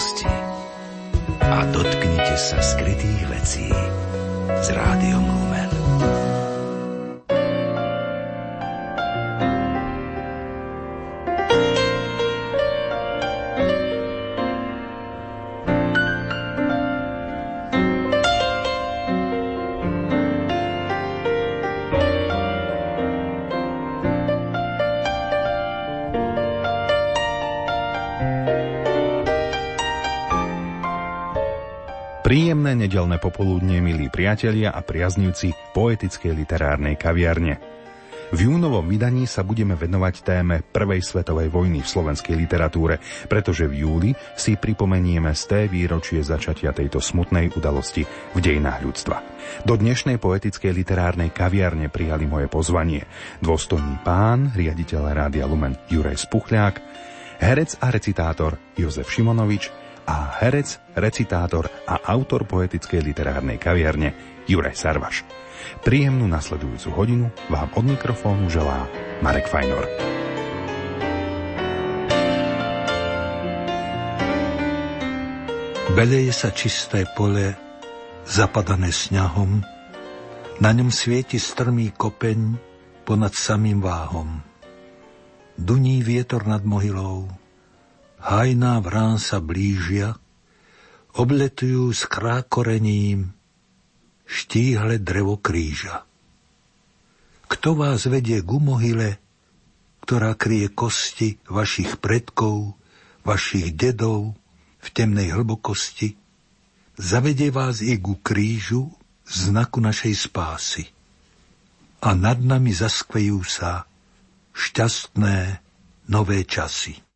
udalosti a dotknite sa skrytých vecí s rádiom Lumen. Popoludne, milí priatelia a priaznivci poetickej literárnej kaviarne. V júnovom vydaní sa budeme venovať téme Prvej svetovej vojny v slovenskej literatúre, pretože v júli si pripomenieme z té výročie začatia tejto smutnej udalosti v dejinách ľudstva. Do dnešnej poetickej literárnej kaviarne prijali moje pozvanie dôstojný pán, riaditeľ Rádia Lumen Juraj Spuchľák, herec a recitátor Jozef Šimonovič, a herec, recitátor a autor poetickej literárnej kaviarne Juraj Sarvaš. Príjemnú nasledujúcu hodinu vám od mikrofónu želá Marek Fajnor. Beleje sa čisté pole, zapadané sňahom, na ňom svieti strmý kopeň ponad samým váhom. Duní vietor nad mohylou, hajná vrán sa blížia, obletujú s krákorením štíhle drevo kríža. Kto vás vedie k umohyle, ktorá kryje kosti vašich predkov, vašich dedov v temnej hlbokosti, zavedie vás i ku krížu, znaku našej spásy. A nad nami zaskvejú sa šťastné nové časy.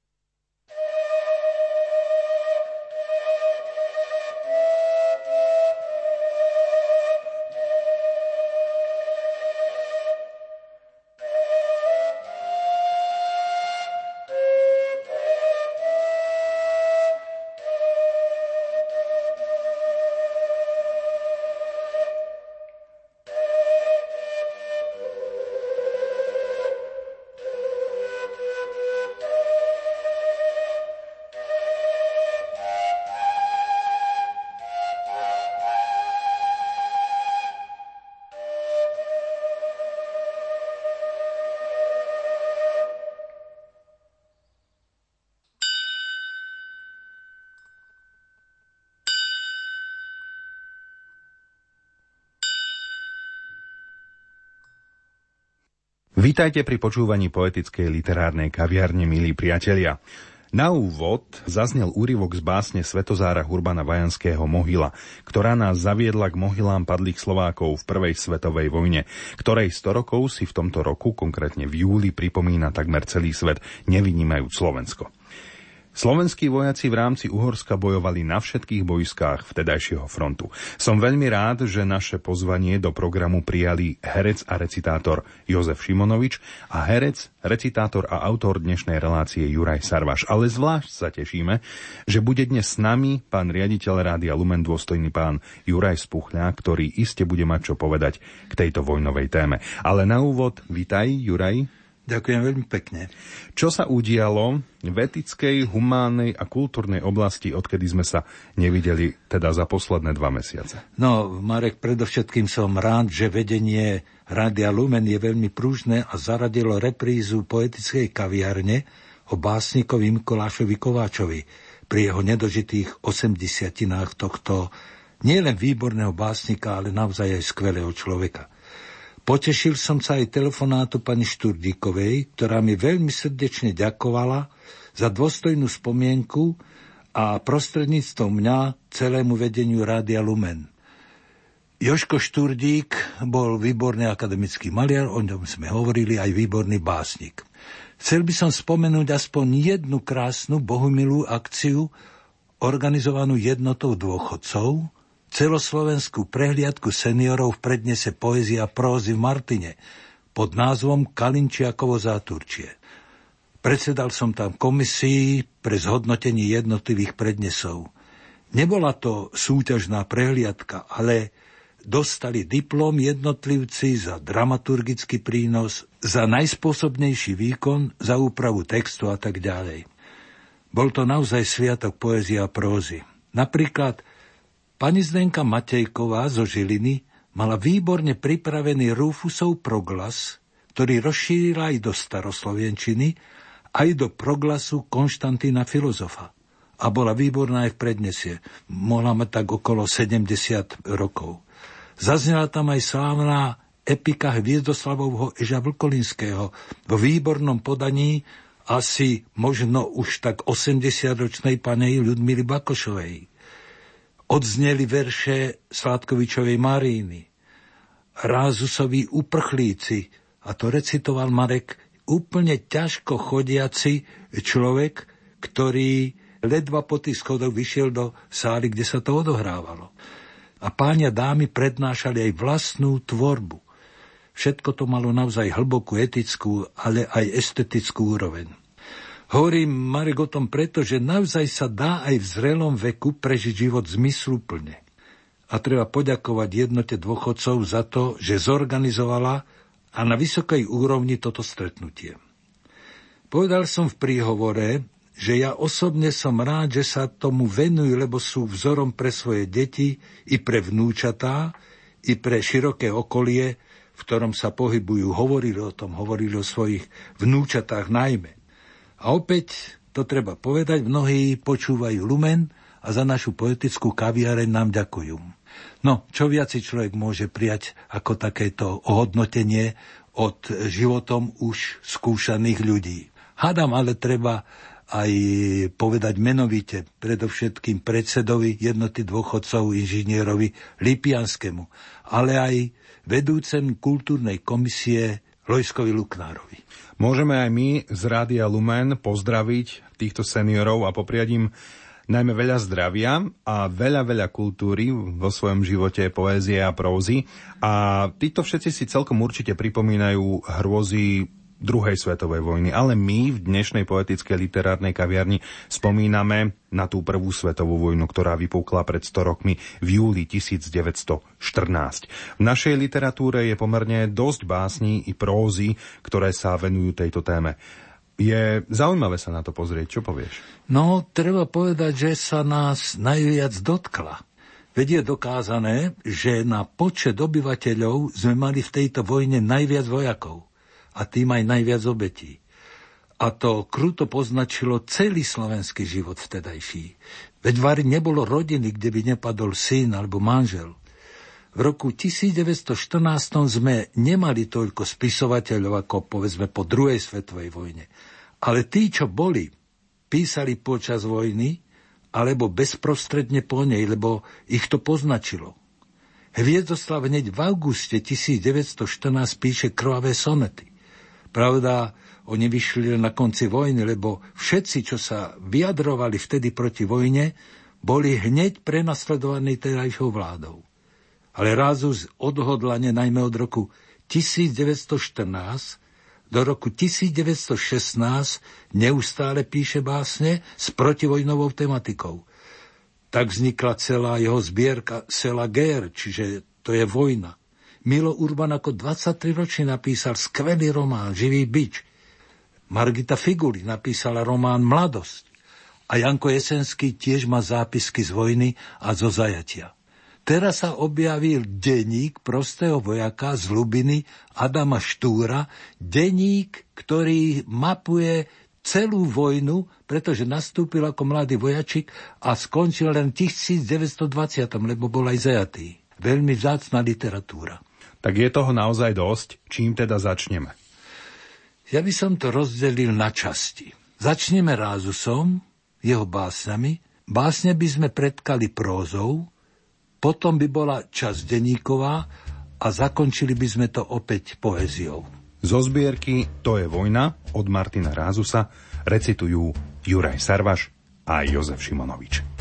Vítajte pri počúvaní poetickej literárnej kaviarne, milí priatelia. Na úvod zaznel úryvok z básne Svetozára Hurbana Vajanského Mohyla, ktorá nás zaviedla k mohylám padlých Slovákov v Prvej svetovej vojne, ktorej 100 rokov si v tomto roku, konkrétne v júli, pripomína takmer celý svet, nevynímajúc Slovensko. Slovenskí vojaci v rámci Uhorska bojovali na všetkých bojskách vtedajšieho frontu. Som veľmi rád, že naše pozvanie do programu prijali herec a recitátor Jozef Šimonovič a herec, recitátor a autor dnešnej relácie Juraj Sarvaš. Ale zvlášť sa tešíme, že bude dnes s nami pán riaditeľ Rádia Lumen, dôstojný pán Juraj Spuchľa, ktorý iste bude mať čo povedať k tejto vojnovej téme. Ale na úvod, vitaj Juraj. Ďakujem veľmi pekne. Čo sa udialo v etickej, humánnej a kultúrnej oblasti, odkedy sme sa nevideli teda za posledné dva mesiace? No, Marek, predovšetkým som rád, že vedenie Rádia Lumen je veľmi prúžne a zaradilo reprízu poetickej kaviarne o básnikovi Mikolášovi Kováčovi pri jeho nedožitých osemdesiatinách tohto nielen výborného básnika, ale naozaj aj skvelého človeka. Potešil som sa aj telefonátu pani Šturdíkovej, ktorá mi veľmi srdečne ďakovala za dôstojnú spomienku a prostredníctvom mňa celému vedeniu Rádia Lumen. Joško Šturdík bol výborný akademický maliar, o ňom sme hovorili, aj výborný básnik. Chcel by som spomenúť aspoň jednu krásnu bohumilú akciu organizovanú jednotou dôchodcov, celoslovenskú prehliadku seniorov v prednese poézia a prózy v Martine pod názvom Kalinčiakovo záturčie. Predsedal som tam komisii pre zhodnotenie jednotlivých prednesov. Nebola to súťažná prehliadka, ale dostali diplom jednotlivci za dramaturgický prínos, za najspôsobnejší výkon, za úpravu textu a tak ďalej. Bol to naozaj sviatok poézie a prózy. Napríklad pani Zdenka Matejková zo Žiliny mala výborne pripravený Rufusov proglas, ktorý rozšírila aj do staroslovenčiny, aj do proglasu Konštantína filozofa. A bola výborná aj v prednesie. Mohla mať tak okolo 70 rokov. Zaznela tam aj slávna epika Hviezdoslavovho Eža Vlkolinského vo výbornom podaní asi možno už tak 80-ročnej panej Ľudmily Bakošovej. Odzneli verše Sládkovičovej Maríny, Rázusovi uprchlíci, a to recitoval Marek, úplne ťažko chodiaci človek, ktorý ledva po tých schodoch vyšiel do sály, kde sa to odohrávalo. A pánia dámy prednášali aj vlastnú tvorbu. Všetko to malo naozaj hlbokú etickú, ale aj estetickú úroveň. Hovorím Marek o tom preto, že naozaj sa dá aj v zrelom veku prežiť život zmysluplne. A treba poďakovať jednote dôchodcov za to, že zorganizovala a na vysokej úrovni toto stretnutie. Povedal som v príhovore, že ja osobne som rád, že sa tomu venujú, lebo sú vzorom pre svoje deti i pre vnúčatá, i pre široké okolie, v ktorom sa pohybujú, hovorili o tom, hovorili o svojich vnúčatách najmä. A opäť, to treba povedať, mnohí počúvajú Lumen a za našu poetickú kaviareň nám ďakujú. No, čo viac si človek môže prijať ako takéto ohodnotenie od životom už skúšaných ľudí. Hádam, ale treba aj povedať menovite predovšetkým predsedovi jednoty dôchodcov inžinierovi Lipianskému, ale aj vedúcem kultúrnej komisie Lojskovi Luknárovi. Môžeme aj my z Rádia Lumen pozdraviť týchto seniorov a popriať im najmä veľa zdravia a veľa, veľa kultúry vo svojom živote, poézie a prózy. A títo všetci si celkom určite pripomínajú hrôzy druhej svetovej vojny. Ale my v dnešnej poetickej literárnej kaviarni spomíname na tú prvú svetovú vojnu, ktorá vypukla pred 100 rokmi v júli 1914. V našej literatúre je pomerne dosť básní i prózy, ktoré sa venujú tejto téme. Je zaujímavé sa na to pozrieť. Čo povieš? No, treba povedať, že sa nás najviac dotkla. Veď je dokázané, že na počet obyvateľov sme mali v tejto vojne najviac vojakov a tým aj najviac obetí. A to kruto poznačilo celý slovenský život vtedajší. Veď Vary nebolo rodiny, kde by nepadol syn alebo manžel. V roku 1914 sme nemali toľko spisovateľov ako povedzme po druhej svetovej vojne. Ale tí, čo boli, písali počas vojny alebo bezprostredne po nej, lebo ich to poznačilo. Hviezdoslav hneď v auguste 1914 píše krvavé sonety. Pravda, oni vyšli na konci vojny, lebo všetci, čo sa vyjadrovali vtedy proti vojne, boli hneď prenasledovaní terajšou vládou. Ale Rázus odhodlane najmä od roku 1914 do roku 1916 neustále píše básne s protivojnovou tematikou. Tak vznikla celá jeho zbierka Sela Ger, čiže to je vojna. Milo Urban ako 23 ročný napísal skvelý román Živý bič. Margita Figuli napísala román Mladosť. A Janko Jesenský tiež má zápisky z vojny a zo zajatia. Teraz sa objavil denník prostého vojaka z Lubiny Adama Štúra, denník, ktorý mapuje celú vojnu, pretože nastúpil ako mladý vojačik a skončil len 1920, lebo bol aj zajatý. Veľmi vzácna literatúra tak je toho naozaj dosť. Čím teda začneme? Ja by som to rozdelil na časti. Začneme Rázusom, jeho básnami. Básne by sme predkali prózou, potom by bola časť denníková a zakončili by sme to opäť poéziou. Zo zbierky To je vojna od Martina Rázusa recitujú Juraj Sarvaš a Jozef Šimonovič.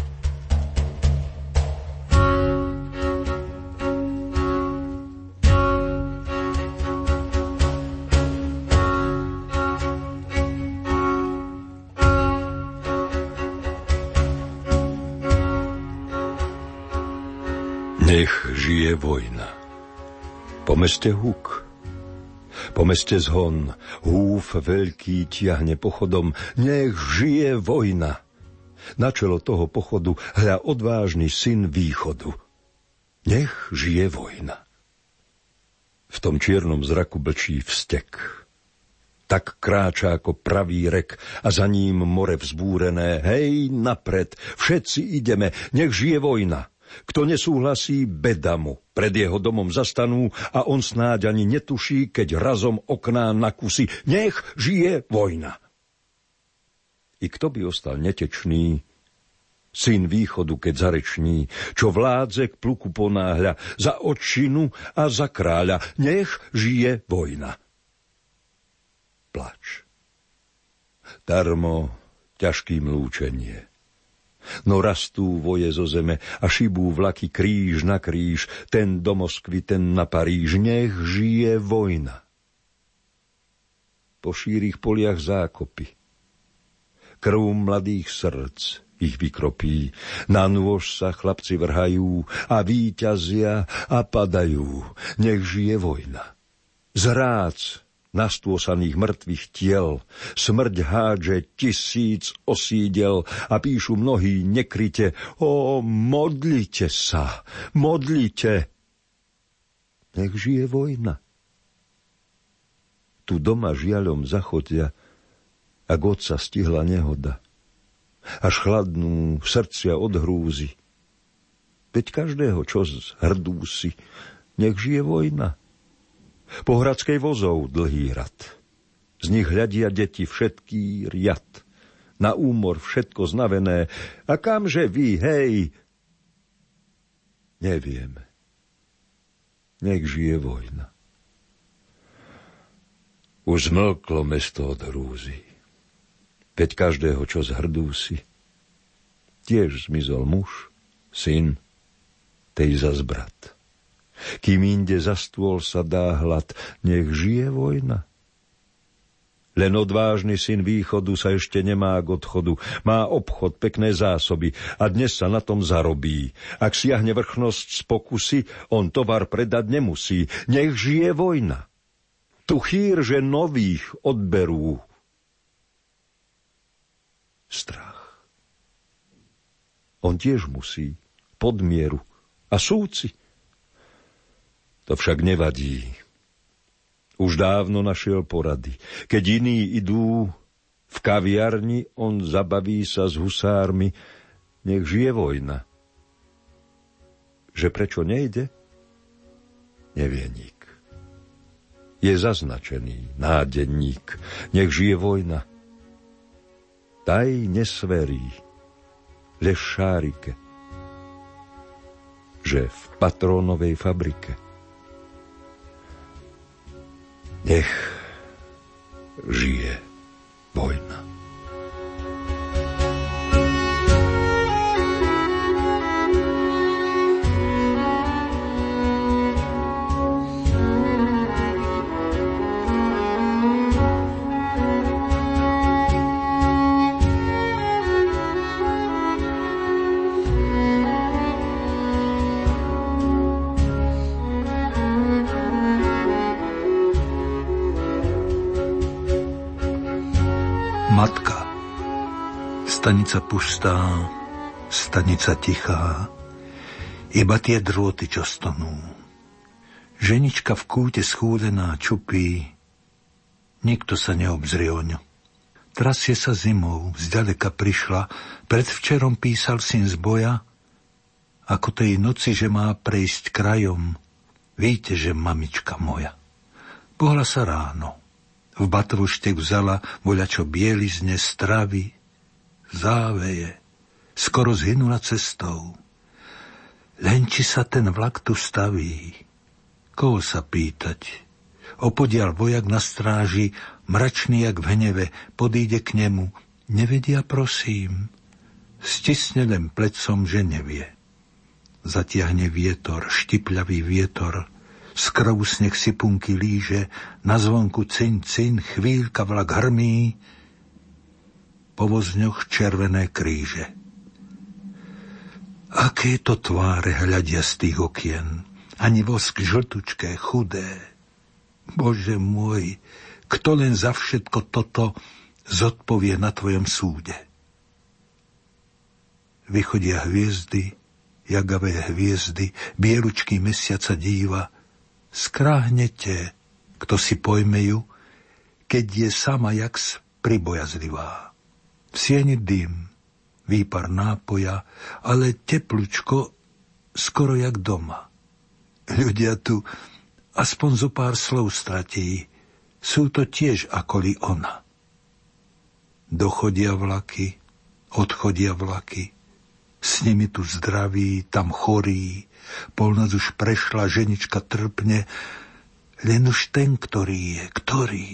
Meste huk. Po meste zhon, húf veľký tiahne pochodom, nech žije vojna. Na čelo toho pochodu hľa odvážny syn východu. Nech žije vojna. V tom čiernom zraku blčí vstek tak kráča ako pravý rek a za ním more vzbúrené. Hej, napred, všetci ideme, nech žije vojna. Kto nesúhlasí, beda mu. Pred jeho domom zastanú a on snáď ani netuší, keď razom okná nakusí. Nech žije vojna. I kto by ostal netečný, syn východu, keď zareční, čo vládze k pluku ponáhľa, za očinu a za kráľa, nech žije vojna plač. Darmo ťažkým lúčenie. No rastú voje zo zeme a šibú vlaky kríž na kríž, ten do Moskvy, ten na Paríž, nech žije vojna. Po šírých poliach zákopy, krv mladých srdc ich vykropí, na nôž sa chlapci vrhajú a víťazia a padajú, nech žije vojna. Zrác nastôsaných mŕtvych tiel. Smrť hádže tisíc osídel a píšu mnohí nekryte, o, modlite sa, modlite. Nech žije vojna. Tu doma žiaľom zachodia, ak otca stihla nehoda. Až chladnú srdcia od hrúzy. Veď každého, čo z hrdú si, nech žije vojna. Po hradskej vozov dlhý hrad. Z nich hľadia deti všetký riad. Na úmor všetko znavené. A kamže vy, hej? Neviem. Nech žije vojna. Už zmlklo mesto od hrúzy. Veď každého, čo zhrdú si. Tiež zmizol muž, syn, tej zas brat. Kým inde za stôl sa dá hlad, nech žije vojna. Len odvážny syn východu sa ešte nemá k odchodu. Má obchod, pekné zásoby a dnes sa na tom zarobí. Ak siahne vrchnosť z pokusy, on tovar predať nemusí. Nech žije vojna. Tu chýr, že nových odberú. Strach. On tiež musí, podmieru. A súci. To však nevadí. Už dávno našiel porady. Keď iní idú v kaviarni, on zabaví sa s husármi. Nech žije vojna. Že prečo nejde? Nevie nik. Je zaznačený nádenník. Nech žije vojna. Taj nesverí, lež šárike, že v patrónovej fabrike nech žije Stanica pustá, stanica tichá, iba tie drôty, čo stonú. Ženička v kúte schúdená čupí, nikto sa neobzrie o ňu. Trasie sa zimou, zďaleka prišla, predvčerom písal syn z boja, ako tej noci, že má prejsť krajom. Víte, že mamička moja. Pohla sa ráno. V batvušte vzala voľačo bielizne stravy, záveje, skoro zhynula cestou. Len či sa ten vlak tu staví, koho sa pýtať? Opodial vojak na stráži, mračný jak v hneve, podíde k nemu. Nevedia, prosím. Stisne len plecom, že nevie. Zatiahne vietor, štipľavý vietor, z krv sneh si punky líže, na zvonku cin, cin, chvíľka vlak hrmí, po vozňoch červené kríže. Aké to tváre hľadia z tých okien, ani vosk žltučké, chudé. Bože môj, kto len za všetko toto zodpovie na tvojom súde? Vychodia hviezdy, jagavé hviezdy, bielučký mesiaca díva, skráhnete, kto si pojme ju, keď je sama jak pribojazlivá. Sieni dym, výpar nápoja, ale teplučko skoro jak doma. Ľudia tu aspoň zo pár slov stratí, sú to tiež li ona. Dochodia vlaky, odchodia vlaky, s nimi tu zdraví, tam chorí, polnoc už prešla, ženička trpne, len už ten, ktorý je, ktorý.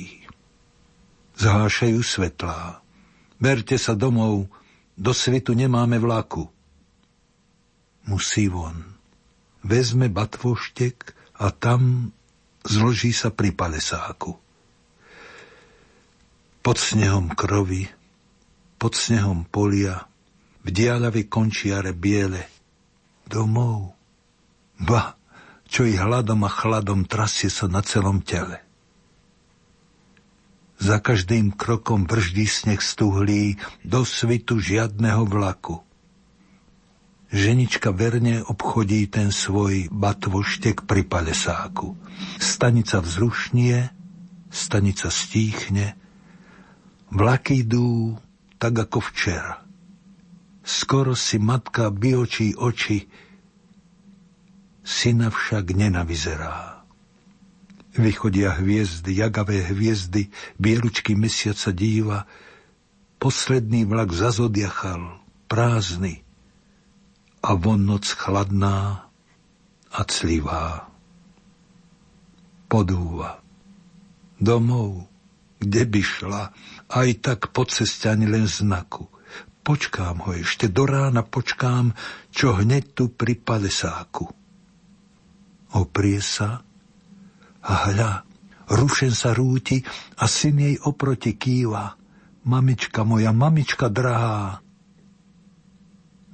Zhášajú svetlá. Berte sa domov, do svitu nemáme vlaku. Musí von. Vezme batvoštek a tam zloží sa pri palesáku pod snehom krovi, pod snehom polia, v diaľavi končiare biele, domov. Ba, čo ich hladom a chladom trasie sa na celom tele. Za každým krokom brždí sneh stuhlí do svitu žiadného vlaku. Ženička verne obchodí ten svoj batvoštek pri palesáku. Stanica vzrušnie, stanica stíchne, Vlaky idú tak ako včera. Skoro si matka biočí oči, syna však nenavyzerá. Vychodia hviezdy, jagavé hviezdy, bielučky mesiaca díva, posledný vlak zazodiachal, prázdny, a von noc chladná a clivá. Podúva. Domov, kde by šla, aj tak po ceste len znaku. Počkám ho ešte do rána, počkám, čo hneď tu pri palesáku. Oprie sa a hľa, rušen sa rúti a syn jej oproti kýva. Mamička moja, mamička drahá,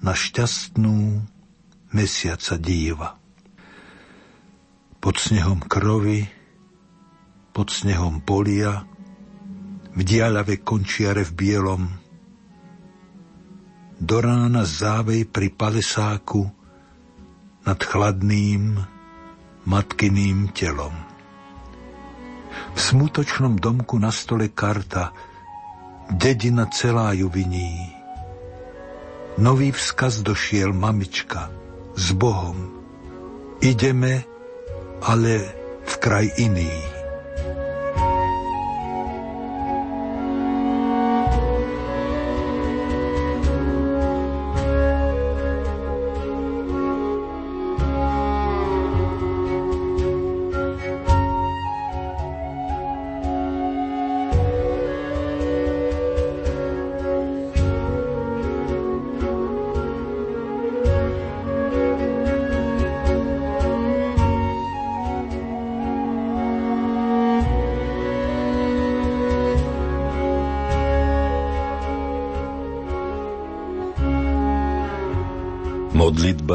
na šťastnú mesiaca díva. Pod snehom krovy, pod snehom polia, v diaľave končiare v bielom. Do rána závej pri palesáku nad chladným matkyným telom. V smutočnom domku na stole karta, dedina celá ju viní. Nový vzkaz došiel mamička s Bohom. Ideme, ale v kraj iný.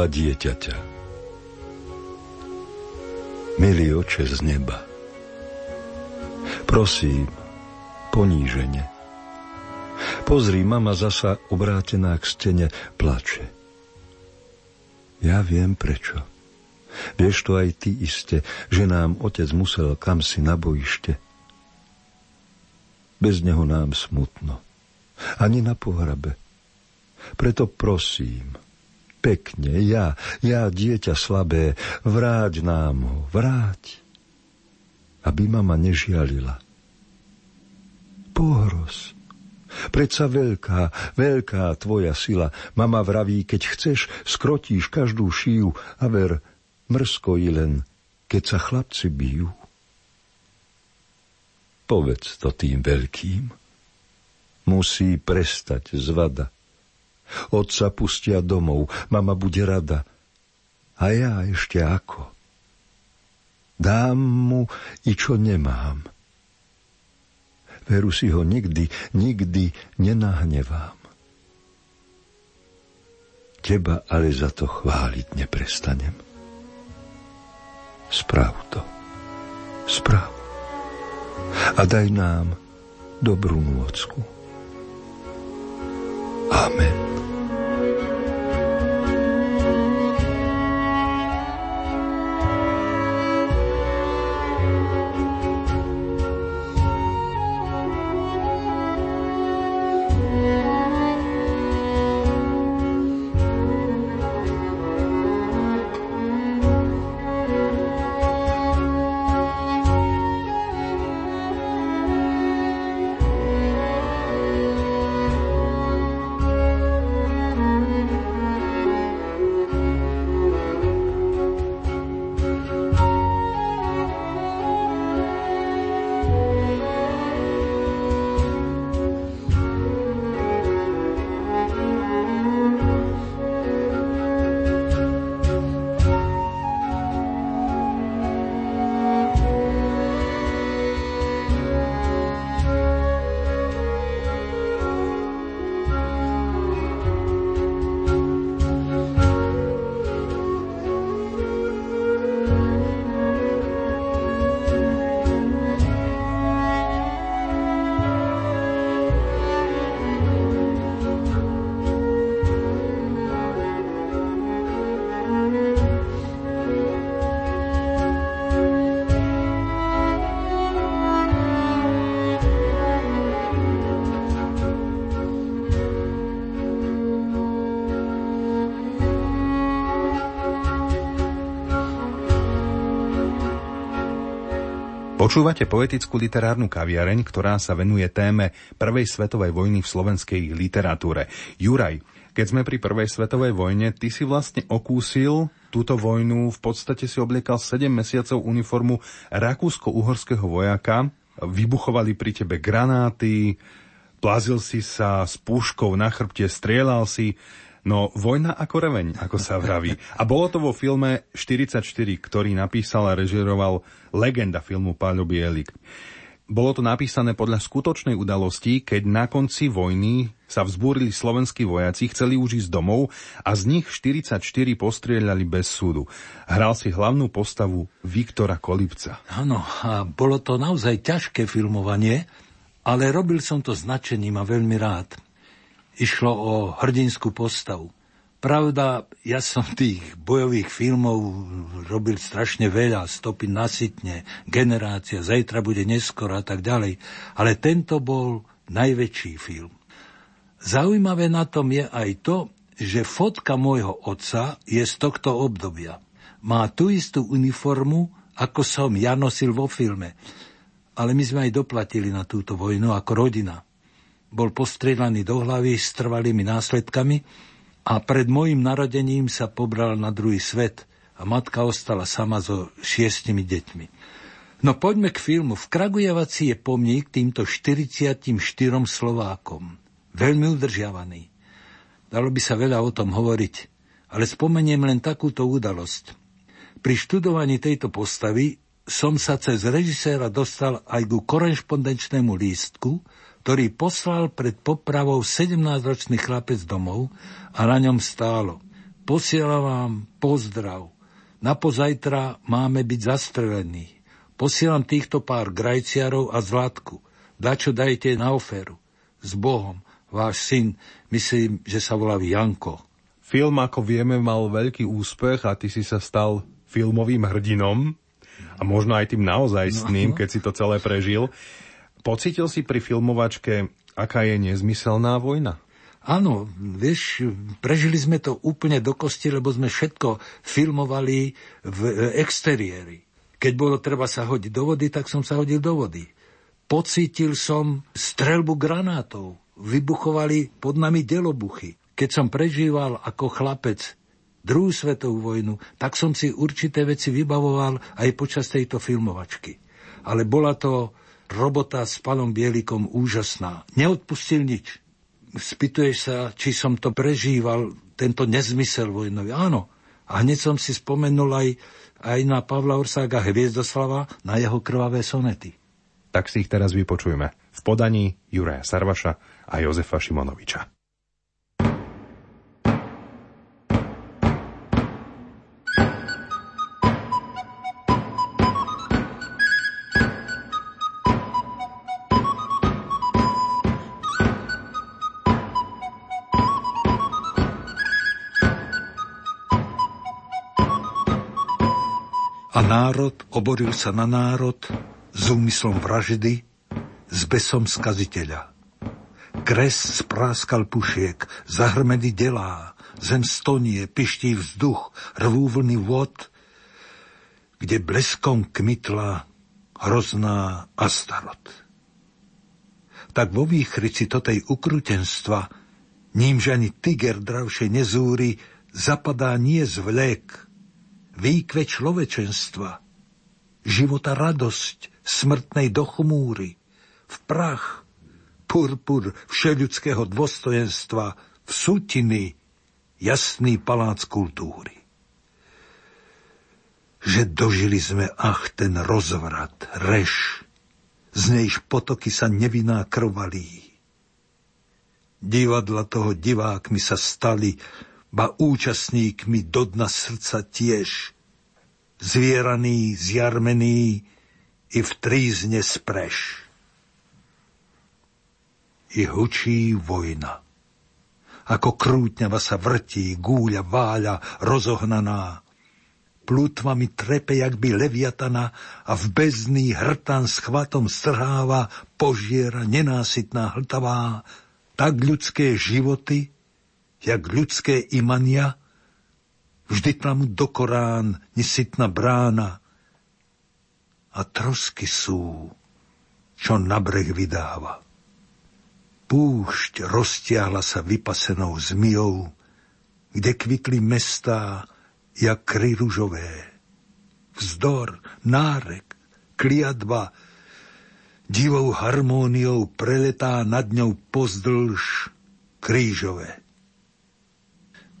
Modlitba dieťaťa Milý oče z neba, prosím, ponížene. Pozri, mama zasa obrátená k stene plače. Ja viem prečo. Vieš to aj ty iste, že nám otec musel kam si na bojište. Bez neho nám smutno. Ani na pohrabe. Preto prosím, pekne, ja, ja, dieťa slabé, vráť nám ho, vráť, aby mama nežialila. Pohroz, Predsa veľká, veľká tvoja sila. Mama vraví, keď chceš, skrotíš každú šiju a ver, mrsko i len, keď sa chlapci bijú. Povedz to tým veľkým. Musí prestať zvada. Otca pustia domov, mama bude rada. A ja ešte ako? Dám mu i čo nemám. Veru si ho nikdy, nikdy nenahnevám. Teba ale za to chváliť neprestanem. Sprav to. Sprav. a daj nám dobrú nôcku. Amen. Počúvate poetickú literárnu kaviareň, ktorá sa venuje téme Prvej svetovej vojny v slovenskej literatúre. Juraj, keď sme pri Prvej svetovej vojne, ty si vlastne okúsil túto vojnu, v podstate si obliekal 7 mesiacov uniformu rakúsko-uhorského vojaka, vybuchovali pri tebe granáty, plazil si sa s puškou na chrbte, strieľal si. No, vojna ako reveň, ako sa vraví. A bolo to vo filme 44, ktorý napísal a režiroval legenda filmu Páľo Bielik. Bolo to napísané podľa skutočnej udalosti, keď na konci vojny sa vzbúrili slovenskí vojaci, chceli už ísť domov a z nich 44 postrieľali bez súdu. Hral si hlavnú postavu Viktora Kolibca. Áno, a bolo to naozaj ťažké filmovanie, ale robil som to značením a veľmi rád išlo o hrdinskú postavu. Pravda, ja som tých bojových filmov robil strašne veľa, stopy nasytne, generácia, zajtra bude neskoro a tak ďalej, ale tento bol najväčší film. Zaujímavé na tom je aj to, že fotka môjho otca je z tohto obdobia. Má tú istú uniformu, ako som ja nosil vo filme. Ale my sme aj doplatili na túto vojnu ako rodina bol postrieľaný do hlavy s trvalými následkami a pred mojim narodením sa pobral na druhý svet a matka ostala sama so šiestimi deťmi. No poďme k filmu. V Kragujevaci je pomník týmto 44 Slovákom. Veľmi udržiavaný. Dalo by sa veľa o tom hovoriť, ale spomeniem len takúto udalosť. Pri študovaní tejto postavy som sa cez režiséra dostal aj ku korešpondenčnému lístku, ktorý poslal pred popravou 17-ročný chlapec domov a na ňom stálo. Posielam vám pozdrav. Na pozajtra máme byť zastrelení. Posielam týchto pár grajciarov a zlatku. Dačo dajte na oferu. S Bohom. Váš syn, myslím, že sa volá Janko. Film, ako vieme, mal veľký úspech a ty si sa stal filmovým hrdinom a možno aj tým naozajstným, no. keď si to celé prežil. Pocítil si pri filmovačke, aká je nezmyselná vojna? Áno, vieš, prežili sme to úplne do kosti, lebo sme všetko filmovali v exteriéri. Keď bolo treba sa hodiť do vody, tak som sa hodil do vody. Pocítil som strelbu granátov. Vybuchovali pod nami delobuchy. Keď som prežíval ako chlapec druhú svetovú vojnu, tak som si určité veci vybavoval aj počas tejto filmovačky. Ale bola to robota s panom Bielikom úžasná. Neodpustil nič. Spýtuješ sa, či som to prežíval, tento nezmysel vojnový. Áno. A hneď som si spomenul aj, aj na Pavla Orsága Hviezdoslava, na jeho krvavé sonety. Tak si ich teraz vypočujeme v podaní Juraja Sarvaša a Jozefa Šimonoviča. Národ oboril sa na národ s úmyslom vraždy, s besom skaziteľa. Kres spráskal pušiek, zahrmedy delá, zem stonie, piští vzduch, rvú vlny vod, kde bleskom kmitla hrozná Astarot. Tak vo výchrici totej ukrutenstva, nímž ani tiger dravšie nezúri, zapadá nie zvlek, výkve človečenstva, života radosť, smrtnej dochmúry, v prach, purpur všeľudského dôstojenstva, v sutiny, jasný palác kultúry že dožili sme, ach, ten rozvrat, reš, z nejž potoky sa neviná krvalí. Divadla toho divákmi sa stali, ba účastníkmi do dna srdca tiež. Zvieraný, zjarmený, i v trízne spreš. I hučí vojna. Ako krútňava sa vrtí, gúľa, váľa, rozohnaná, plutvami trepe, jak by leviatana a v bezný hrtan s chvatom strháva požiera nenásytná hltavá, tak ľudské životy, jak ľudské imania, vždy tam do Korán nesytná brána a trosky sú, čo na breh vydáva. Púšť roztiahla sa vypasenou zmijou, kde kvitli mestá, jak kry ružové. Vzdor, nárek, kliatba, divou harmóniou preletá nad ňou pozdĺž krížové.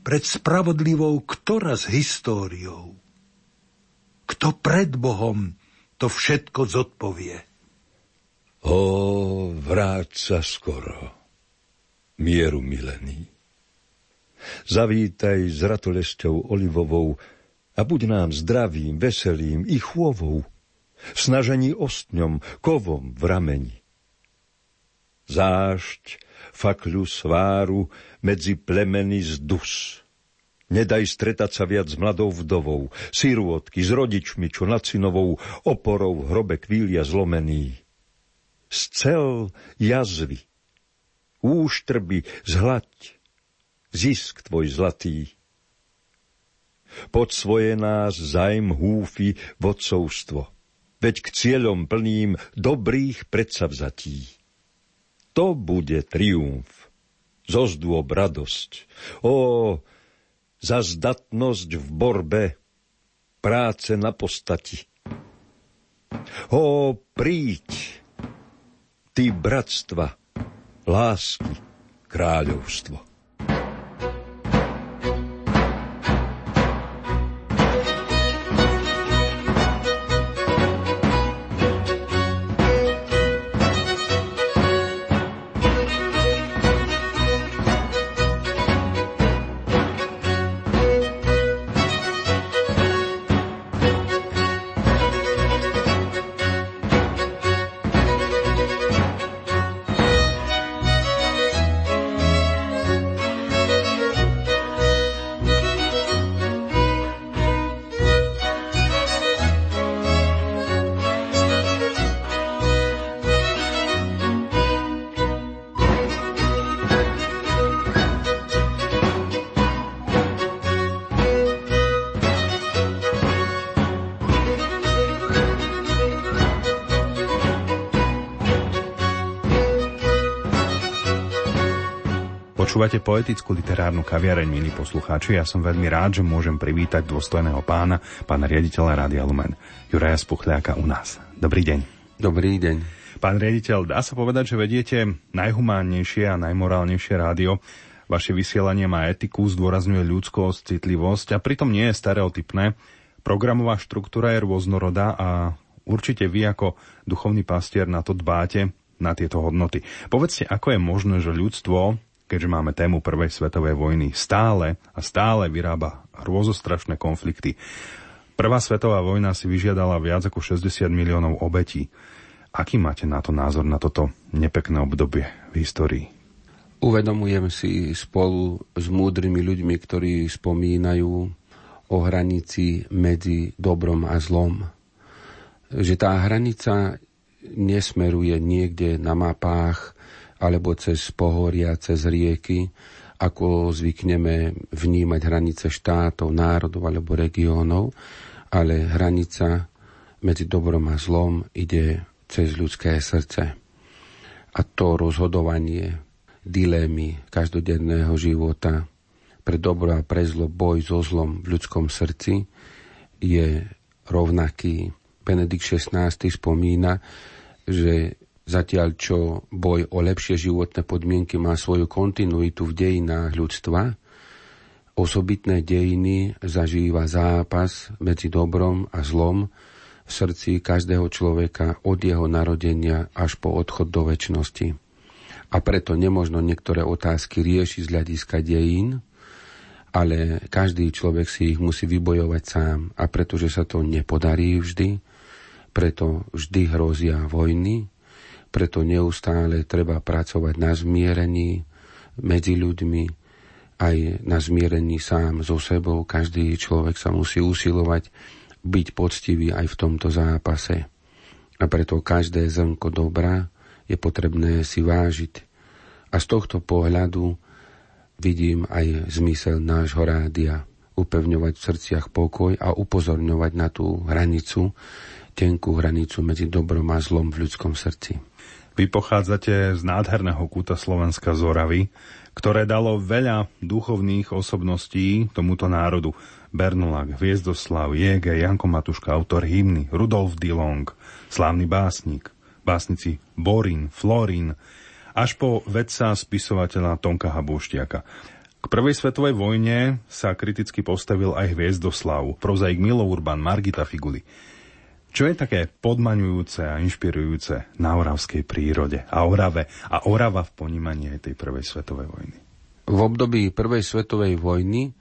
Pred spravodlivou ktorá s históriou? Kto pred Bohom to všetko zodpovie? O, vráť sa skoro, mieru milený. Zavítaj s ratolesťou olivovou a buď nám zdravým, veselým i chôvou, snažení ostňom, kovom v rameni. Zášť, fakľu sváru medzi plemeny z dus. Nedaj stretať sa viac s mladou vdovou, sirôtky s rodičmi, čo nad synovou oporou v hrobe kvília zlomený. Scel jazvy, úštrby zhlaď, zisk tvoj zlatý. Pod svoje nás zajm húfi vodcovstvo, veď k cieľom plným dobrých predsavzatí. To bude triumf, zozdôb radosť. Ó, za zdatnosť v borbe, práce na postati. Ó, príď, ty bratstva, lásky, kráľovstvo. Počúvate poetickú literárnu kaviareň, milí poslucháči. Ja som veľmi rád, že môžem privítať dôstojného pána, pána riaditeľa Rádia Lumen, Juraja Spuchliaka u nás. Dobrý deň. Dobrý deň. Pán riaditeľ, dá sa povedať, že vediete najhumánnejšie a najmorálnejšie rádio. Vaše vysielanie má etiku, zdôrazňuje ľudskosť, citlivosť a pritom nie je stereotypné. Programová štruktúra je rôznorodá a určite vy ako duchovný pastier na to dbáte, na tieto hodnoty. Povedzte, ako je možné, že ľudstvo keďže máme tému Prvej svetovej vojny, stále a stále vyrába hrôzostrašné konflikty. Prvá svetová vojna si vyžiadala viac ako 60 miliónov obetí. Aký máte na to názor, na toto nepekné obdobie v histórii? Uvedomujem si spolu s múdrymi ľuďmi, ktorí spomínajú o hranici medzi dobrom a zlom. Že tá hranica nesmeruje niekde na mapách alebo cez pohoria, cez rieky, ako zvykneme vnímať hranice štátov, národov alebo regiónov, ale hranica medzi dobrom a zlom ide cez ľudské srdce. A to rozhodovanie, dilémy každodenného života pre dobro a pre zlo, boj so zlom v ľudskom srdci je rovnaký. Benedikt XVI spomína, že Zatiaľ čo boj o lepšie životné podmienky má svoju kontinuitu v dejinách ľudstva, osobitné dejiny zažíva zápas medzi dobrom a zlom v srdci každého človeka od jeho narodenia až po odchod do väčšnosti. A preto nemožno niektoré otázky riešiť z hľadiska dejín, ale každý človek si ich musí vybojovať sám. A pretože sa to nepodarí vždy, preto vždy hrozia vojny, preto neustále treba pracovať na zmierení medzi ľuďmi, aj na zmierení sám so sebou. Každý človek sa musí usilovať byť poctivý aj v tomto zápase. A preto každé zrnko dobrá je potrebné si vážiť. A z tohto pohľadu vidím aj zmysel nášho rádia upevňovať v srdciach pokoj a upozorňovať na tú hranicu, tenkú hranicu medzi dobrom a zlom v ľudskom srdci. Vy pochádzate z nádherného kúta Slovenska z ktoré dalo veľa duchovných osobností tomuto národu. Bernulák, Hviezdoslav, Jege, Janko Matuška, autor hymny, Rudolf Dillong, slávny básnik, básnici Borin, Florin, až po vedca spisovateľa Tonka Habúštiaka. K prvej svetovej vojne sa kriticky postavil aj Hviezdoslav, prozaik Milo Urban, Margita Figuli. Čo je také podmaňujúce a inšpirujúce na oravskej prírode a Orave a Orava v ponímaní aj tej prvej svetovej vojny? V období prvej svetovej vojny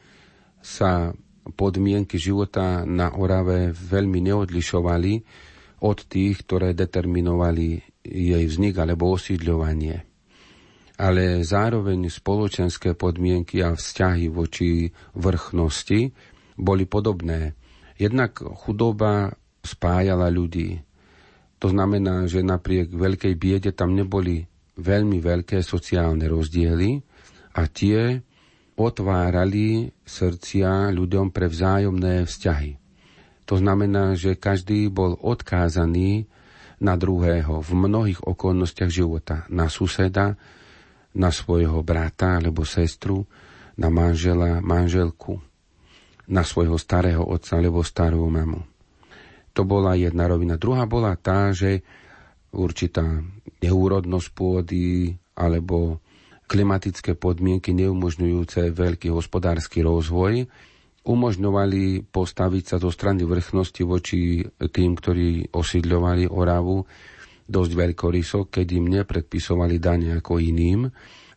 sa podmienky života na Orave veľmi neodlišovali od tých, ktoré determinovali jej vznik alebo osídľovanie. Ale zároveň spoločenské podmienky a vzťahy voči vrchnosti boli podobné. Jednak chudoba spájala ľudí. To znamená, že napriek veľkej biede tam neboli veľmi veľké sociálne rozdiely a tie otvárali srdcia ľuďom pre vzájomné vzťahy. To znamená, že každý bol odkázaný na druhého v mnohých okolnostiach života. Na suseda, na svojho brata alebo sestru, na manžela, manželku, na svojho starého otca alebo starú mamu. To bola jedna rovina. Druhá bola tá, že určitá neúrodnosť pôdy alebo klimatické podmienky neumožňujúce veľký hospodársky rozvoj umožňovali postaviť sa zo strany vrchnosti voči tým, ktorí osídľovali Oravu dosť veľkoryso, keď im nepredpisovali dane ako iným,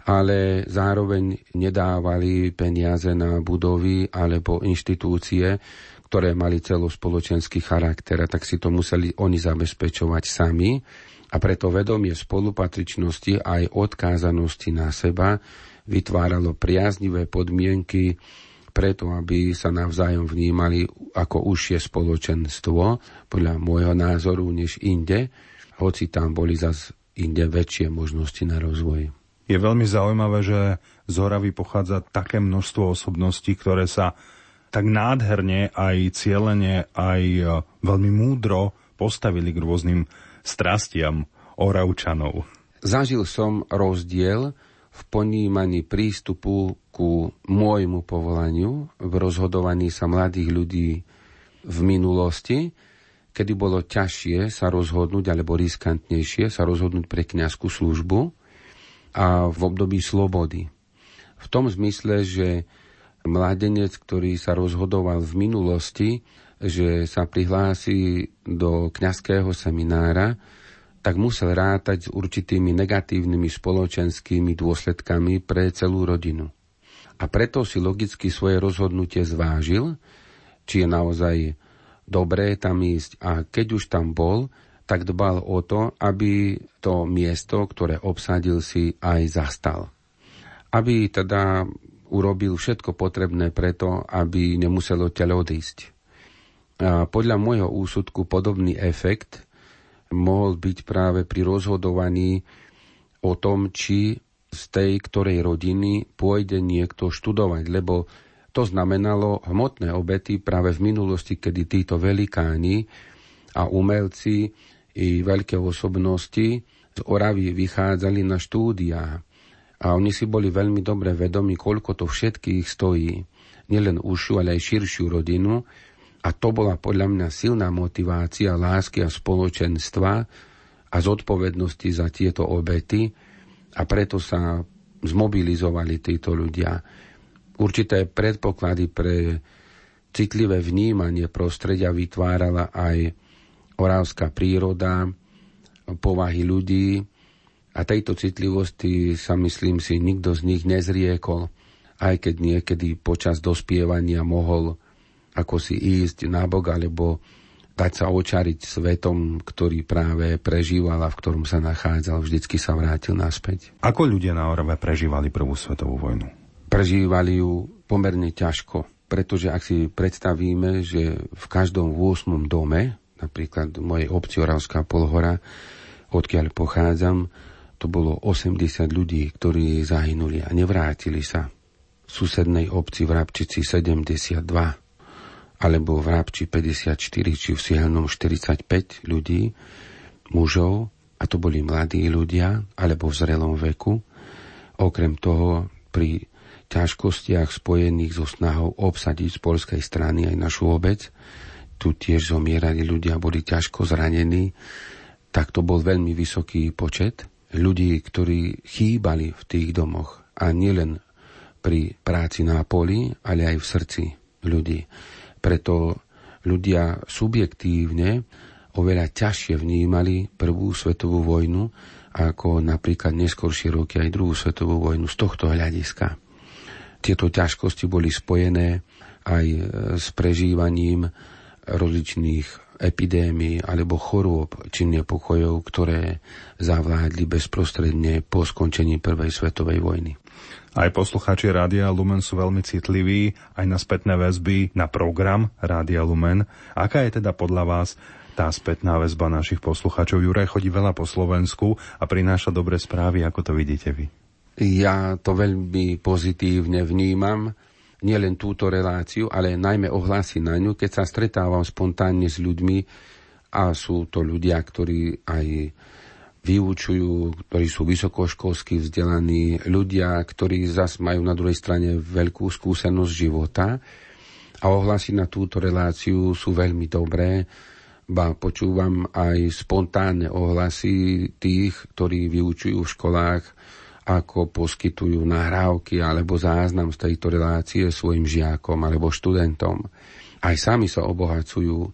ale zároveň nedávali peniaze na budovy alebo inštitúcie, ktoré mali celospoločenský charakter, a tak si to museli oni zabezpečovať sami. A preto vedomie spolupatričnosti aj odkázanosti na seba vytváralo priaznivé podmienky preto, aby sa navzájom vnímali ako užšie spoločenstvo, podľa môjho názoru, než inde, hoci tam boli zas inde väčšie možnosti na rozvoj. Je veľmi zaujímavé, že z Horavy pochádza také množstvo osobností, ktoré sa tak nádherne, aj cieľene, aj e, veľmi múdro postavili k rôznym strastiam Oravčanov. Zažil som rozdiel v ponímaní prístupu ku môjmu povolaniu v rozhodovaní sa mladých ľudí v minulosti, kedy bolo ťažšie sa rozhodnúť, alebo riskantnejšie sa rozhodnúť pre kňazskú službu a v období slobody. V tom zmysle, že mladenec, ktorý sa rozhodoval v minulosti, že sa prihlási do kňazského seminára, tak musel rátať s určitými negatívnymi spoločenskými dôsledkami pre celú rodinu. A preto si logicky svoje rozhodnutie zvážil, či je naozaj dobré tam ísť. A keď už tam bol, tak dbal o to, aby to miesto, ktoré obsadil si, aj zastal. Aby teda urobil všetko potrebné preto, aby nemusel odtiaľ odísť. A podľa môjho úsudku podobný efekt mohol byť práve pri rozhodovaní o tom, či z tej ktorej rodiny pôjde niekto študovať, lebo to znamenalo hmotné obety práve v minulosti, kedy títo velikáni a umelci i veľké osobnosti z Oravy vychádzali na štúdia. A oni si boli veľmi dobre vedomi, koľko to všetkých stojí. Nielen užšiu, ale aj širšiu rodinu. A to bola podľa mňa silná motivácia lásky a spoločenstva a zodpovednosti za tieto obety. A preto sa zmobilizovali títo ľudia určité predpoklady pre citlivé vnímanie prostredia vytvárala aj orávská príroda, povahy ľudí a tejto citlivosti sa myslím si nikto z nich nezriekol, aj keď niekedy počas dospievania mohol ako si ísť na bok alebo dať sa očariť svetom, ktorý práve prežíval a v ktorom sa nachádzal, vždycky sa vrátil naspäť. Ako ľudia na Orave prežívali prvú svetovú vojnu? prežívali ju pomerne ťažko, pretože ak si predstavíme, že v každom 8. dome, napríklad v mojej obci Oravská Polhora, odkiaľ pochádzam, to bolo 80 ľudí, ktorí zahynuli a nevrátili sa. V susednej obci v Rabčici 72, alebo v Rabči 54, či v Sihelnom 45 ľudí, mužov, a to boli mladí ľudia, alebo v zrelom veku. Okrem toho pri ťažkostiach spojených so snahou obsadiť z polskej strany aj našu obec. Tu tiež zomierali ľudia, boli ťažko zranení. Tak to bol veľmi vysoký počet ľudí, ktorí chýbali v tých domoch. A nielen pri práci na poli, ale aj v srdci ľudí. Preto ľudia subjektívne oveľa ťažšie vnímali prvú svetovú vojnu ako napríklad neskôršie roky aj druhú svetovú vojnu z tohto hľadiska. Tieto ťažkosti boli spojené aj s prežívaním rozličných epidémií alebo chorôb či nepokojov, ktoré zavládli bezprostredne po skončení Prvej svetovej vojny. Aj poslucháči Rádia Lumen sú veľmi citliví aj na spätné väzby na program Rádia Lumen. Aká je teda podľa vás tá spätná väzba našich poslucháčov? Juraj chodí veľa po Slovensku a prináša dobré správy, ako to vidíte vy. Ja to veľmi pozitívne vnímam, nielen túto reláciu, ale najmä ohlasy na ňu, keď sa stretávam spontánne s ľuďmi a sú to ľudia, ktorí aj vyučujú, ktorí sú vysokoškolsky vzdelaní, ľudia, ktorí zas majú na druhej strane veľkú skúsenosť života. A ohlasy na túto reláciu sú veľmi dobré, ba počúvam aj spontánne ohlasy tých, ktorí vyučujú v školách ako poskytujú nahrávky alebo záznam z tejto relácie svojim žiakom alebo študentom. Aj sami sa obohacujú.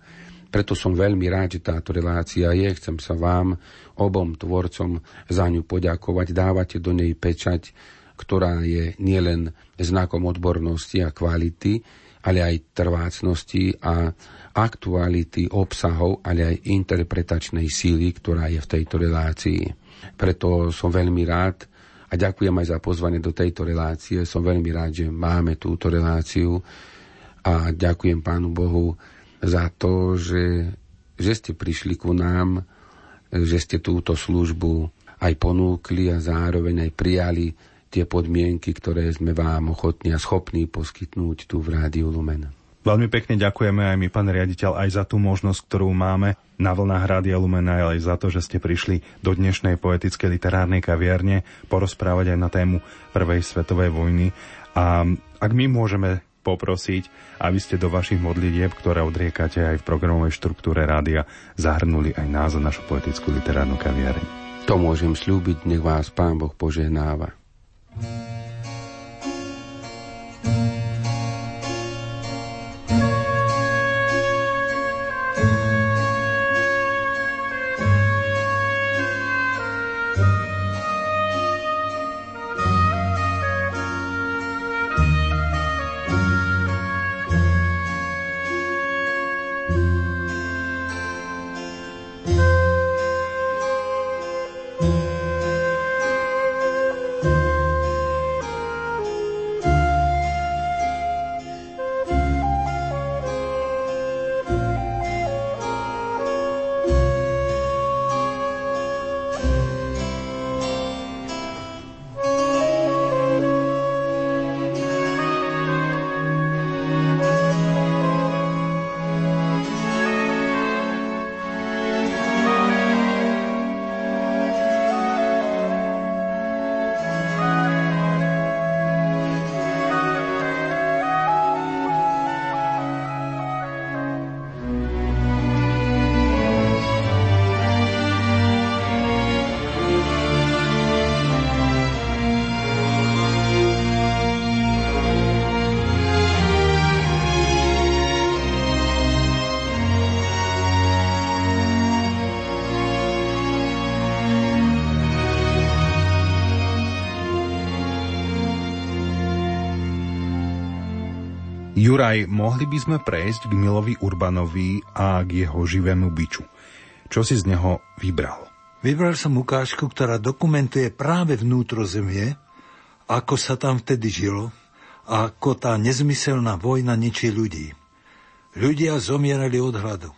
Preto som veľmi rád, že táto relácia je. Chcem sa vám, obom tvorcom, za ňu poďakovať. Dávate do nej pečať, ktorá je nielen znakom odbornosti a kvality, ale aj trvácnosti a aktuality obsahov, ale aj interpretačnej síly, ktorá je v tejto relácii. Preto som veľmi rád, a ďakujem aj za pozvanie do tejto relácie. Som veľmi rád, že máme túto reláciu a ďakujem Pánu Bohu za to, že, že ste prišli ku nám, že ste túto službu aj ponúkli a zároveň aj prijali tie podmienky, ktoré sme vám ochotní a schopní poskytnúť tu v Rádiu Lumen. Veľmi pekne ďakujeme aj my, pán riaditeľ, aj za tú možnosť, ktorú máme na vlnách Rádia Lumena, aj za to, že ste prišli do dnešnej poetickej literárnej kaviarne porozprávať aj na tému Prvej svetovej vojny. A ak my môžeme poprosiť, aby ste do vašich modlitieb, ktoré odriekate aj v programovej štruktúre rádia, zahrnuli aj nás našu poetickú literárnu kaviareň. To môžem slúbiť, nech vás Pán Boh požehnáva. Juraj, mohli by sme prejsť k Milovi Urbanovi a k jeho živému biču. Čo si z neho vybral? Vybral som ukážku, ktorá dokumentuje práve vnútrozemie, ako sa tam vtedy žilo a ako tá nezmyselná vojna ničí ľudí. Ľudia zomierali od hladu,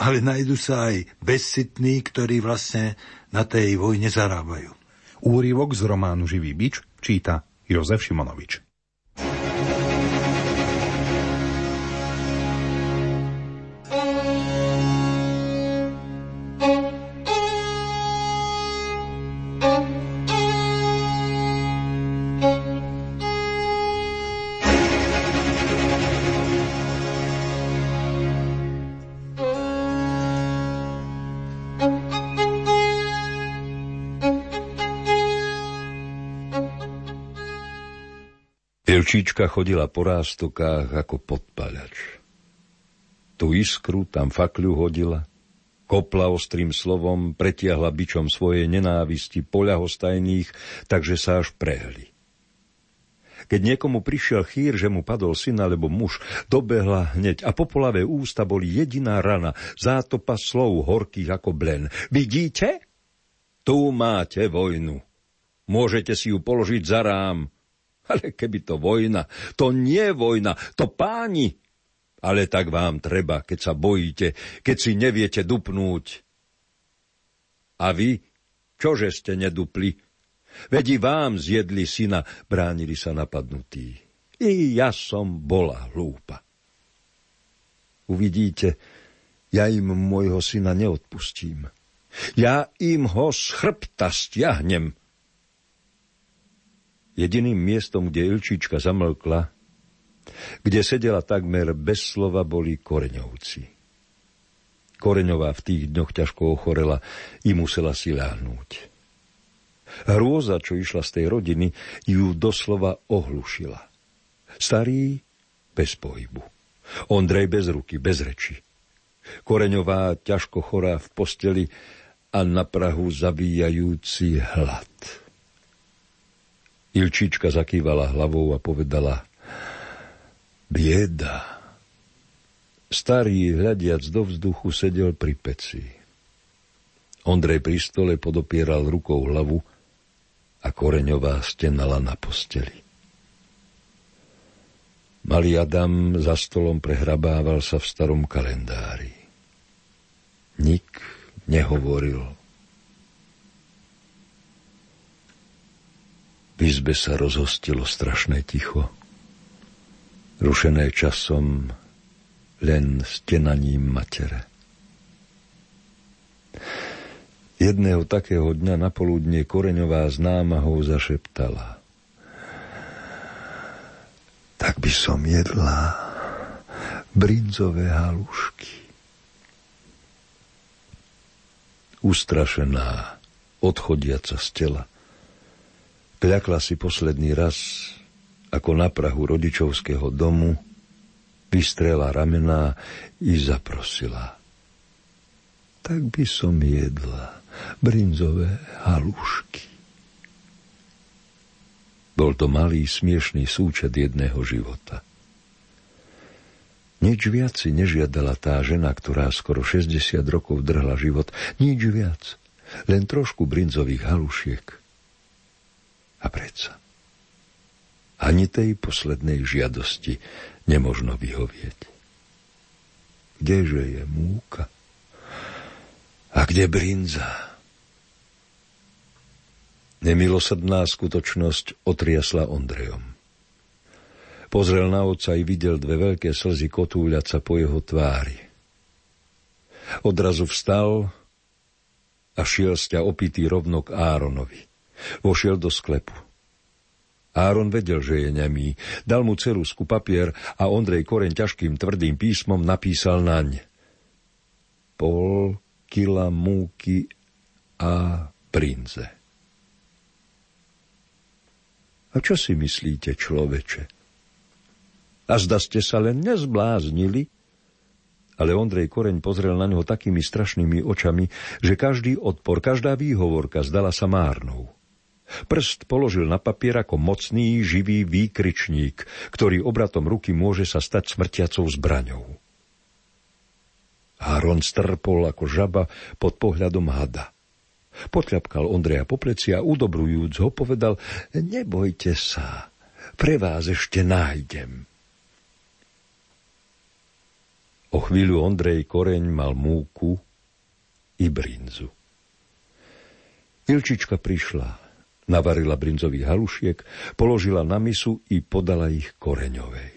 ale najdu sa aj bezsitní, ktorí vlastne na tej vojne zarábajú. Úrivok z románu Živý bič číta Jozef Šimonovič. Jelčíčka chodila po rástokách ako podpaľač. Tu iskru tam fakľu hodila, kopla ostrým slovom, pretiahla bičom svoje nenávisti poľahostajných, takže sa až prehli. Keď niekomu prišiel chýr, že mu padol syn alebo muž, dobehla hneď a popolavé ústa boli jediná rana, zátopa slov horkých ako blen. Vidíte? Tu máte vojnu. Môžete si ju položiť za rám, ale keby to vojna, to nie vojna, to páni. Ale tak vám treba, keď sa bojíte, keď si neviete dupnúť. A vy, čože ste nedupli? Vedi vám zjedli syna, bránili sa napadnutí. I ja som bola hlúpa. Uvidíte, ja im môjho syna neodpustím. Ja im ho z chrbta stiahnem, Jediným miestom, kde Ilčička zamlkla, kde sedela takmer bez slova, boli Koreňovci. Koreňová v tých dňoch ťažko ochorela i musela si ľahnúť. Hrôza, čo išla z tej rodiny, ju doslova ohlušila. Starý bez pohybu. Ondrej bez ruky, bez reči. Koreňová ťažko chorá v posteli a na Prahu zabíjajúci hlad. Ilčička zakývala hlavou a povedala Bieda. Starý, hľadiac do vzduchu, sedel pri peci. Ondrej pri stole podopieral rukou hlavu a Koreňová stenala na posteli. Malý Adam za stolom prehrabával sa v starom kalendári. Nik nehovoril V izbe sa rozhostilo strašné ticho, rušené časom len stenaním matere. Jedného takého dňa na poludne Koreňová s námahou zašeptala. Tak by som jedla brinzové halušky. Ustrašená, odchodiaca z tela, Kľakla si posledný raz, ako na prahu rodičovského domu, vystrela ramená i zaprosila. Tak by som jedla brinzové halušky. Bol to malý smiešný súčet jedného života. Nič viac si nežiadala tá žena, ktorá skoro 60 rokov drhla život. Nič viac. Len trošku brinzových halušiek – a predsa. Ani tej poslednej žiadosti nemožno vyhovieť. Kdeže je múka? A kde brinza? Nemilosrdná skutočnosť otriasla Ondrejom. Pozrel na oca i videl dve veľké slzy kotúľať sa po jeho tvári. Odrazu vstal a šiel sťa opitý rovno k Áronovi. Vošiel do sklepu. Áron vedel, že je nemý. Dal mu cerusku papier a Ondrej Koreň ťažkým tvrdým písmom napísal naň. Pol kila múky a prinze. A čo si myslíte, človeče? A zda ste sa len nezbláznili? Ale Ondrej Koreň pozrel na ňo takými strašnými očami, že každý odpor, každá výhovorka zdala sa márnou. Prst položil na papier ako mocný, živý výkričník, ktorý obratom ruky môže sa stať smrtiacou zbraňou. Haron strpol ako žaba pod pohľadom hada. Potľapkal Ondreja po pleci a udobrujúc ho povedal Nebojte sa, pre vás ešte nájdem. O chvíľu Ondrej Koreň mal múku i brinzu. Ilčička prišla, navarila brinzových halušiek, položila na misu i podala ich Koreňovej.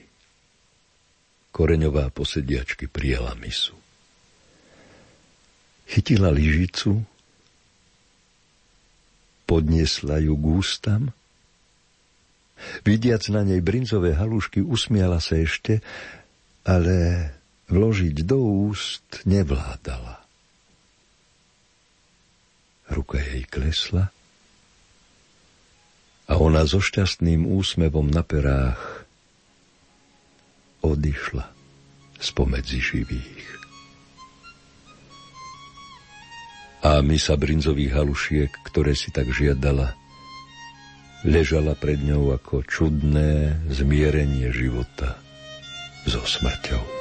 Koreňová posediačky prijela misu. Chytila lyžicu, podniesla ju k ústam, Vidiac na nej brinzové halušky usmiala sa ešte, ale vložiť do úst nevládala. Ruka jej klesla a ona so šťastným úsmevom na perách odišla spomedzi živých. A misa brinzových halušiek, ktoré si tak žiadala, ležala pred ňou ako čudné zmierenie života so smrťou.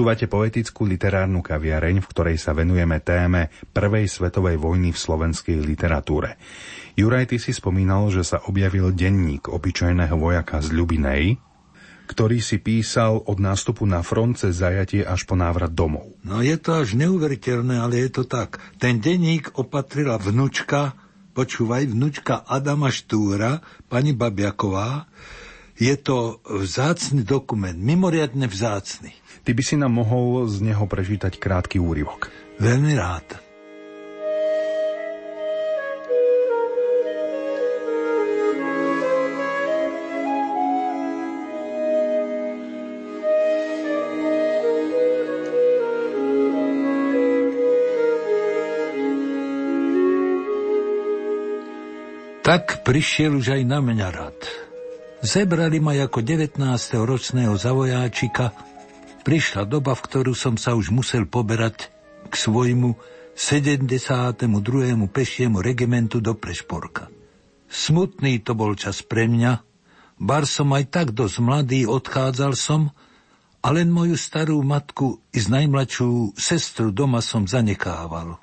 Počúvate poetickú literárnu kaviareň, v ktorej sa venujeme téme Prvej svetovej vojny v slovenskej literatúre. Juraj, ty si spomínal, že sa objavil denník obyčajného vojaka z Ľubinej, ktorý si písal od nástupu na front cez zajatie až po návrat domov. No je to až neuveriteľné, ale je to tak. Ten denník opatrila vnučka, počúvaj, vnučka Adama Štúra, pani Babiaková. Je to vzácny dokument, mimoriadne vzácny. Ty by si nám mohol z neho prečítať krátky úryvok. Veľmi rád. Tak prišiel už aj na mňa rad. Zebrali ma ako 19-ročného zavojáčika prišla doba, v ktorú som sa už musel poberať k svojmu 72. pešiemu regimentu do Prešporka. Smutný to bol čas pre mňa, bar som aj tak dosť mladý, odchádzal som, a len moju starú matku i z najmladšiu sestru doma som zanekával.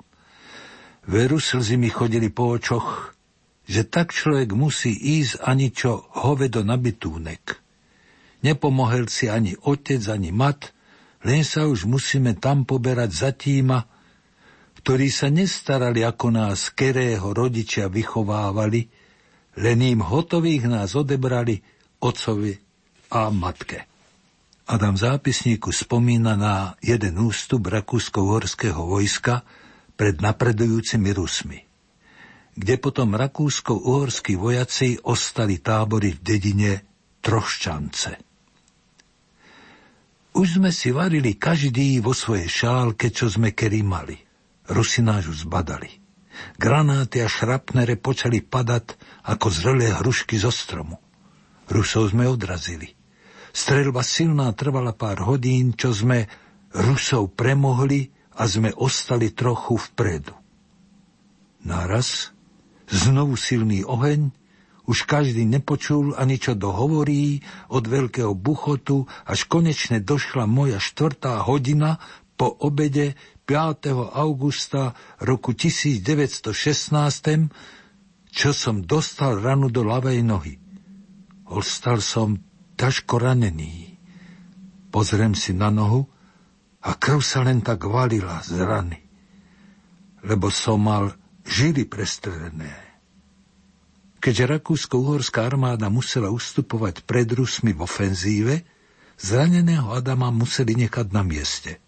Veru slzy mi chodili po očoch, že tak človek musí ísť ani čo hovedo na bytúnek. Nepomohel si ani otec, ani mat, len sa už musíme tam poberať za týma, ktorí sa nestarali ako nás kerého rodičia vychovávali, len im hotových nás odebrali otcovi a matke. Adam v zápisníku spomína na jeden ústup rakúsko-uhorského vojska pred napredujúcimi Rusmi, kde potom rakúsko-uhorskí vojaci ostali tábory v dedine Troščance. Už sme si varili každý vo svojej šálke, čo sme kedy mali. Rusi už zbadali. Granáty a šrapnere počali padať ako zrelé hrušky zo stromu. Rusov sme odrazili. Strelba silná trvala pár hodín, čo sme Rusov premohli a sme ostali trochu vpredu. Naraz znovu silný oheň už každý nepočul ani čo dohovorí od veľkého buchotu, až konečne došla moja štvrtá hodina po obede 5. augusta roku 1916, čo som dostal ranu do ľavej nohy. Ostal som ťažko ranený. Pozriem si na nohu a krv sa len tak valila z rany, lebo som mal žily prestrelené. Keďže rakúsko-uhorská armáda musela ustupovať pred Rusmi v ofenzíve, zraneného Adama museli nechať na mieste.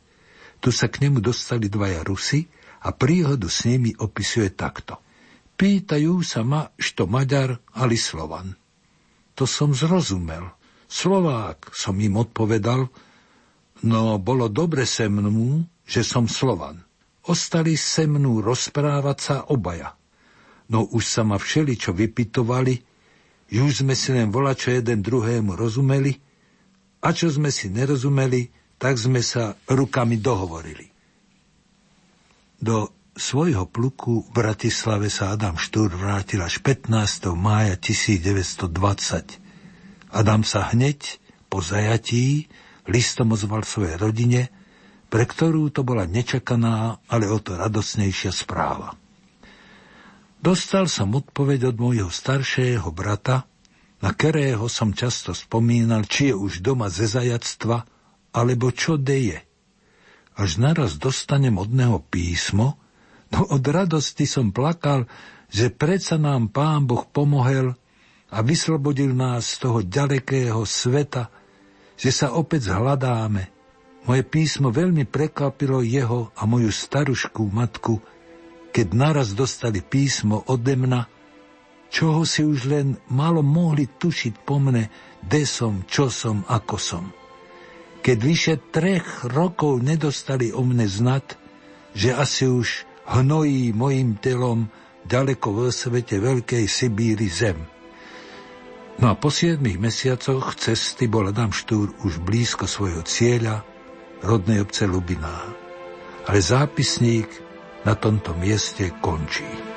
Tu sa k nemu dostali dvaja Rusy a príhodu s nimi opisuje takto. Pýtajú sa ma, što Maďar, ali Slovan. To som zrozumel. Slovák, som im odpovedal, no bolo dobre se mnú, že som Slovan. Ostali se mnú rozprávať sa obaja. No už sa ma všeli, čo vypitovali, už sme si len čo jeden druhému rozumeli, a čo sme si nerozumeli, tak sme sa rukami dohovorili. Do svojho pluku v Bratislave sa Adam Štúr vrátil až 15. mája 1920. Adam sa hneď po zajatí listom ozval svojej rodine, pre ktorú to bola nečakaná, ale o to radosnejšia správa. Dostal som odpoveď od môjho staršieho brata, na ktorého som často spomínal, či je už doma ze zajactva, alebo čo deje. Až naraz dostanem od neho písmo, no od radosti som plakal, že predsa nám pán Boh pomohel a vyslobodil nás z toho ďalekého sveta, že sa opäť zhľadáme, moje písmo veľmi prekvapilo jeho a moju starušku matku, keď naraz dostali písmo ode mna, čoho si už len malo mohli tušiť po mne, kde som, čo som, ako som. Keď vyše trech rokov nedostali o mne znať, že asi už hnojí mojim telom ďaleko vo svete veľkej Sibíry zem. No a po siedmých mesiacoch cesty bol Adam Štúr už blízko svojho cieľa, rodnej obce Lubiná. Ale zápisník na tomto mieste končí.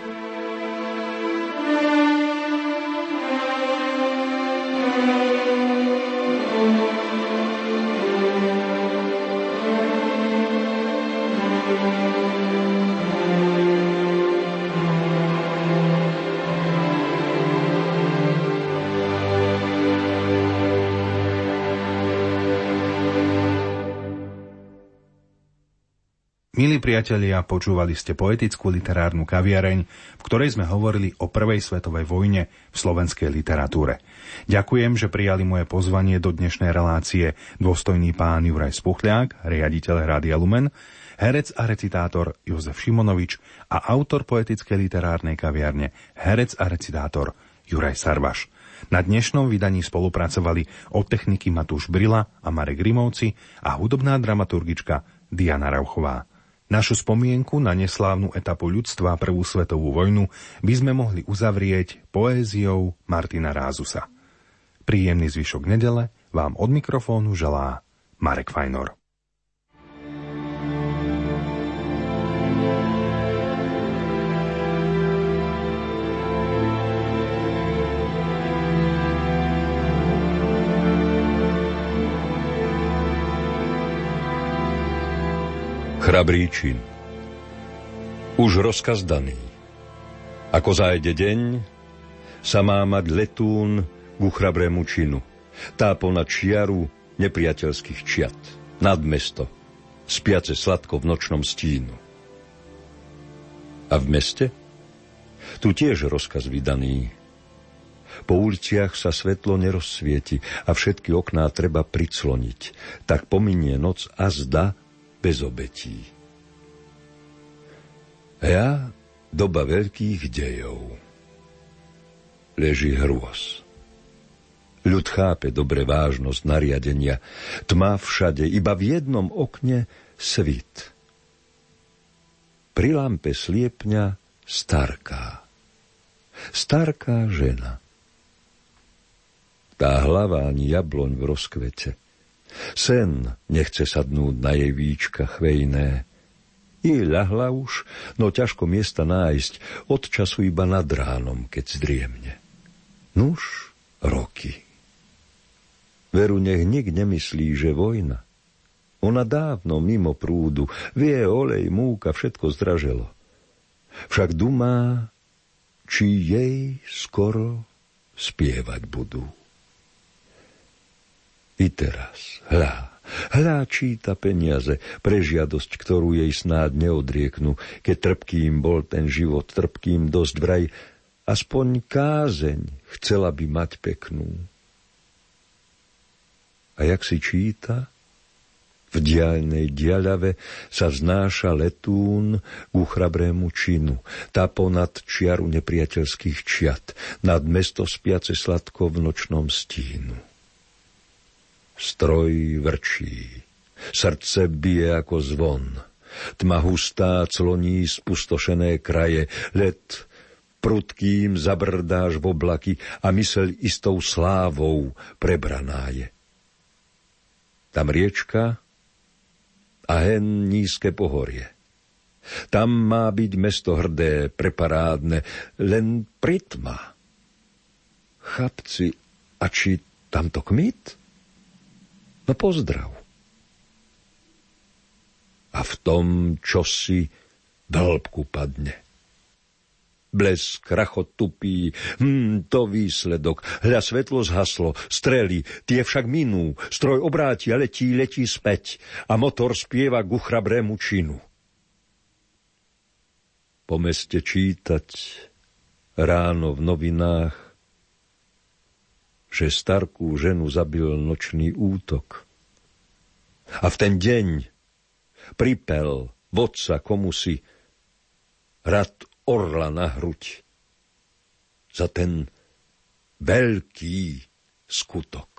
Priatelia, počúvali ste poetickú literárnu kaviareň, v ktorej sme hovorili o Prvej svetovej vojne v slovenskej literatúre. Ďakujem, že prijali moje pozvanie do dnešnej relácie dôstojný pán Juraj Spuchľák, riaditeľ Rádia Lumen, herec a recitátor Jozef Šimonovič a autor poetickej literárnej kaviarne, herec a recitátor Juraj Sarvaš. Na dnešnom vydaní spolupracovali od techniky Matúš Brila a Marek Grimovci a hudobná dramaturgička Diana Rauchová. Našu spomienku na neslávnu etapu ľudstva Prvú svetovú vojnu by sme mohli uzavrieť poéziou Martina Rázusa. Príjemný zvyšok nedele vám od mikrofónu želá Marek Fajnor. Chrabrý čin. Už rozkaz daný. Ako zájde deň, sa má mať letún ku chrabrému činu. Tá na čiaru nepriateľských čiat. Nad mesto, spiace sladko v nočnom stínu. A v meste? Tu tiež rozkaz vydaný. Po uliciach sa svetlo nerozsvieti a všetky okná treba pricloniť. Tak pominie noc a zda, bez obetí. Ja doba veľkých dejov. Leží hrôz. Ľud chápe dobre vážnosť nariadenia. Tma všade, iba v jednom okne svit. Pri lampe sliepňa starká. Starká žena. Tá hlava ani jabloň v rozkvete. Sen nechce sadnúť na jej víčka chvejné. I ľahla už, no ťažko miesta nájsť, od času iba nad ránom, keď zdriemne. Nuž, roky. Veru nech nik nemyslí, že vojna. Ona dávno mimo prúdu, vie olej, múka, všetko zdraželo. Však dumá, či jej skoro spievať budú. I teraz, hľa, Hľa číta peniaze pre žiadosť, ktorú jej snáď neodrieknú, keď trpkým bol ten život, trpkým dosť vraj, aspoň kázeň chcela by mať peknú. A jak si číta, v diaľnej diaľave sa znáša letún ku chrabrému činu, tá ponad čiaru nepriateľských čiat, nad mesto spiace sladko v nočnom stínu. Stroj vrčí, srdce bije ako zvon, tma hustá cloní spustošené kraje, let prudkým zabrdáš v oblaky a myseľ istou slávou prebraná je. Tam riečka a hen nízke pohorie. Tam má byť mesto hrdé, preparádne, len pritma. Chlapci, a či tamto kmit? No pozdrav. A v tom čosi veľbku padne. Blesk, rachot tupí, hm, to výsledok. Hľa svetlo zhaslo, strely, tie však minú. Stroj obráti a letí, letí späť. A motor spieva ku chrabrému činu. Po meste čítať ráno v novinách, že starkú ženu zabil nočný útok. A v ten deň pripel vodca komusi rad orla na hruď za ten veľký skutok.